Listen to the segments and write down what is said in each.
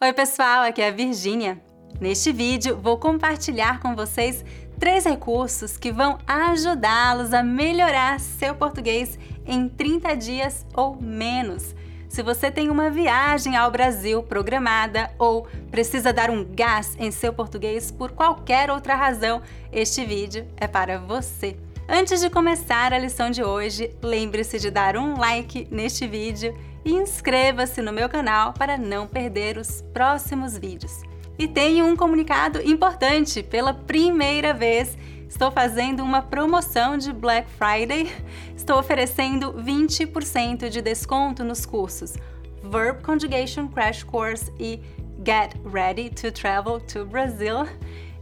Oi, pessoal, aqui é a Virgínia. Neste vídeo, vou compartilhar com vocês três recursos que vão ajudá-los a melhorar seu português em 30 dias ou menos. Se você tem uma viagem ao Brasil programada ou precisa dar um gás em seu português por qualquer outra razão, este vídeo é para você. Antes de começar a lição de hoje, lembre-se de dar um like neste vídeo e inscreva-se no meu canal para não perder os próximos vídeos. E tenho um comunicado importante: pela primeira vez estou fazendo uma promoção de Black Friday. Estou oferecendo 20% de desconto nos cursos Verb Conjugation Crash Course e Get Ready to Travel to Brazil.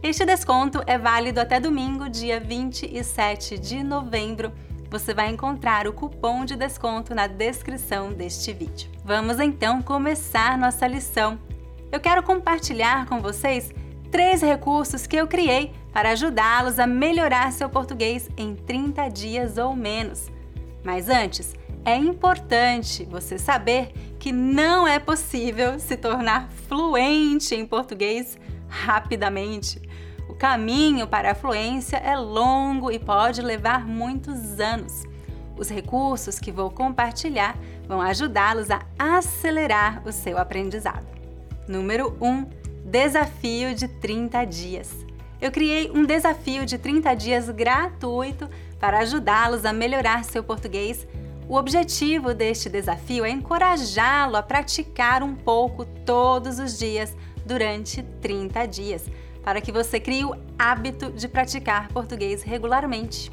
Este desconto é válido até domingo, dia 27 de novembro. Você vai encontrar o cupom de desconto na descrição deste vídeo. Vamos então começar nossa lição. Eu quero compartilhar com vocês três recursos que eu criei para ajudá-los a melhorar seu português em 30 dias ou menos. Mas antes, é importante você saber que não é possível se tornar fluente em português rapidamente. O caminho para a fluência é longo e pode levar muitos anos. Os recursos que vou compartilhar vão ajudá-los a acelerar o seu aprendizado. Número 1: Desafio de 30 dias. Eu criei um desafio de 30 dias gratuito para ajudá-los a melhorar seu português. O objetivo deste desafio é encorajá-lo a praticar um pouco todos os dias durante 30 dias, para que você crie o hábito de praticar português regularmente.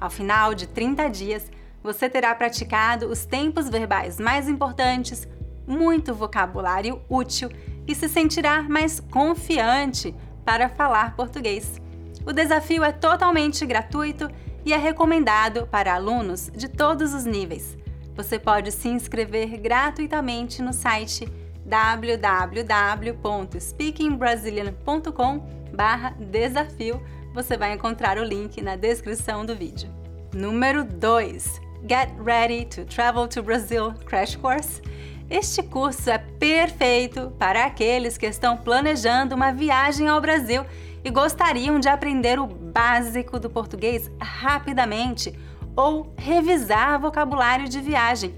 Ao final de 30 dias, você terá praticado os tempos verbais mais importantes, muito vocabulário útil e se sentirá mais confiante para falar português. O desafio é totalmente gratuito e é recomendado para alunos de todos os níveis. Você pode se inscrever gratuitamente no site www.speakingbrazilian.com/desafio. Você vai encontrar o link na descrição do vídeo. Número 2. Get Ready to Travel to Brazil Crash Course. Este curso é perfeito para aqueles que estão planejando uma viagem ao Brasil e gostariam de aprender o básico do português rapidamente ou revisar vocabulário de viagem.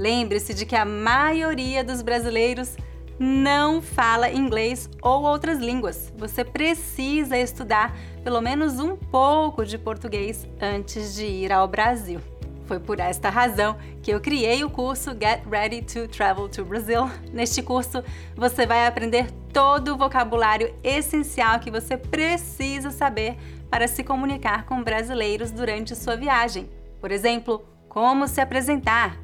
Lembre-se de que a maioria dos brasileiros não fala inglês ou outras línguas. Você precisa estudar pelo menos um pouco de português antes de ir ao Brasil. Foi por esta razão que eu criei o curso Get Ready to Travel to Brazil. Neste curso, você vai aprender todo o vocabulário essencial que você precisa saber para se comunicar com brasileiros durante sua viagem. Por exemplo, como se apresentar,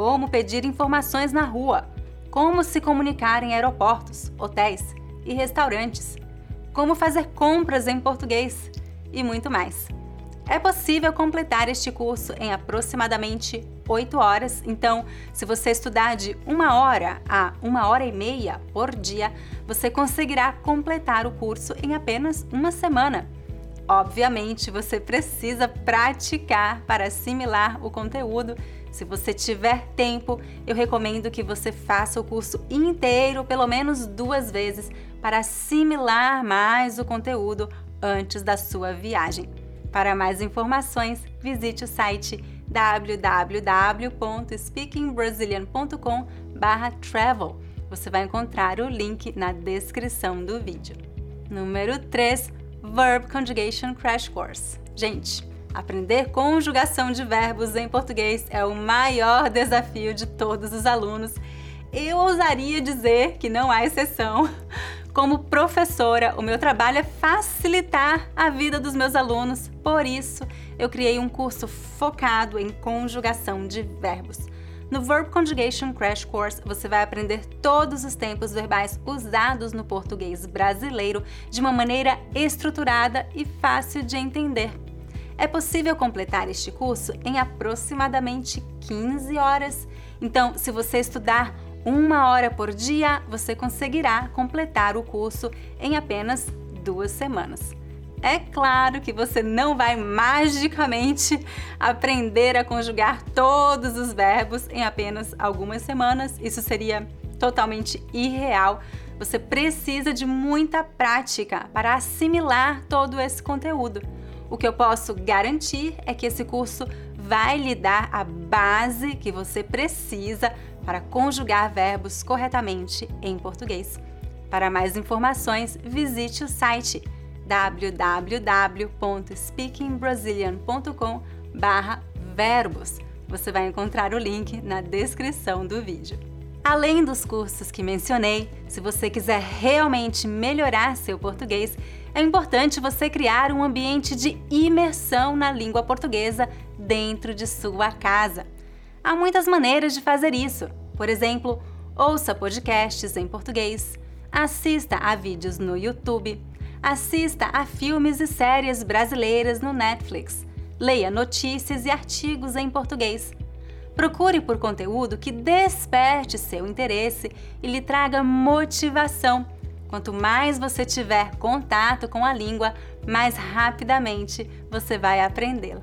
como pedir informações na rua, como se comunicar em aeroportos, hotéis e restaurantes, como fazer compras em português e muito mais. É possível completar este curso em aproximadamente 8 horas, então, se você estudar de uma hora a uma hora e meia por dia, você conseguirá completar o curso em apenas uma semana. Obviamente, você precisa praticar para assimilar o conteúdo se você tiver tempo, eu recomendo que você faça o curso inteiro pelo menos duas vezes para assimilar mais o conteúdo antes da sua viagem. Para mais informações, visite o site www.speakingbrazilian.com/travel. Você vai encontrar o link na descrição do vídeo. Número 3, Verb Conjugation Crash Course. Gente, Aprender conjugação de verbos em português é o maior desafio de todos os alunos. Eu ousaria dizer que não há exceção. Como professora, o meu trabalho é facilitar a vida dos meus alunos. Por isso, eu criei um curso focado em conjugação de verbos. No Verb Conjugation Crash Course, você vai aprender todos os tempos verbais usados no português brasileiro de uma maneira estruturada e fácil de entender. É possível completar este curso em aproximadamente 15 horas. Então, se você estudar uma hora por dia, você conseguirá completar o curso em apenas duas semanas. É claro que você não vai magicamente aprender a conjugar todos os verbos em apenas algumas semanas, isso seria totalmente irreal, você precisa de muita prática para assimilar todo esse conteúdo. O que eu posso garantir é que esse curso vai lhe dar a base que você precisa para conjugar verbos corretamente em português. Para mais informações, visite o site www.speakingbrazilian.com/verbos. Você vai encontrar o link na descrição do vídeo. Além dos cursos que mencionei, se você quiser realmente melhorar seu português, é importante você criar um ambiente de imersão na língua portuguesa dentro de sua casa. Há muitas maneiras de fazer isso. Por exemplo, ouça podcasts em português, assista a vídeos no YouTube, assista a filmes e séries brasileiras no Netflix, leia notícias e artigos em português. Procure por conteúdo que desperte seu interesse e lhe traga motivação. Quanto mais você tiver contato com a língua, mais rapidamente você vai aprendê-la.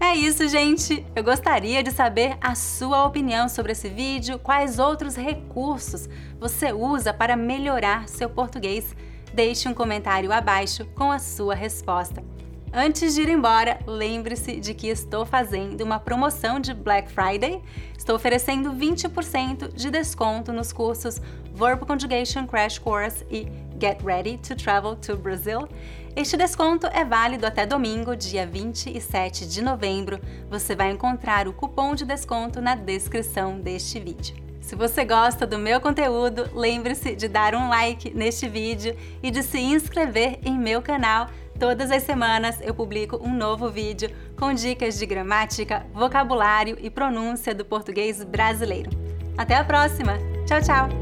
É isso, gente! Eu gostaria de saber a sua opinião sobre esse vídeo, quais outros recursos você usa para melhorar seu português. Deixe um comentário abaixo com a sua resposta. Antes de ir embora, lembre-se de que estou fazendo uma promoção de Black Friday. Estou oferecendo 20% de desconto nos cursos Verb Conjugation Crash Course e Get Ready to Travel to Brazil. Este desconto é válido até domingo, dia 27 de novembro. Você vai encontrar o cupom de desconto na descrição deste vídeo. Se você gosta do meu conteúdo, lembre-se de dar um like neste vídeo e de se inscrever em meu canal Todas as semanas eu publico um novo vídeo com dicas de gramática, vocabulário e pronúncia do português brasileiro. Até a próxima! Tchau, tchau!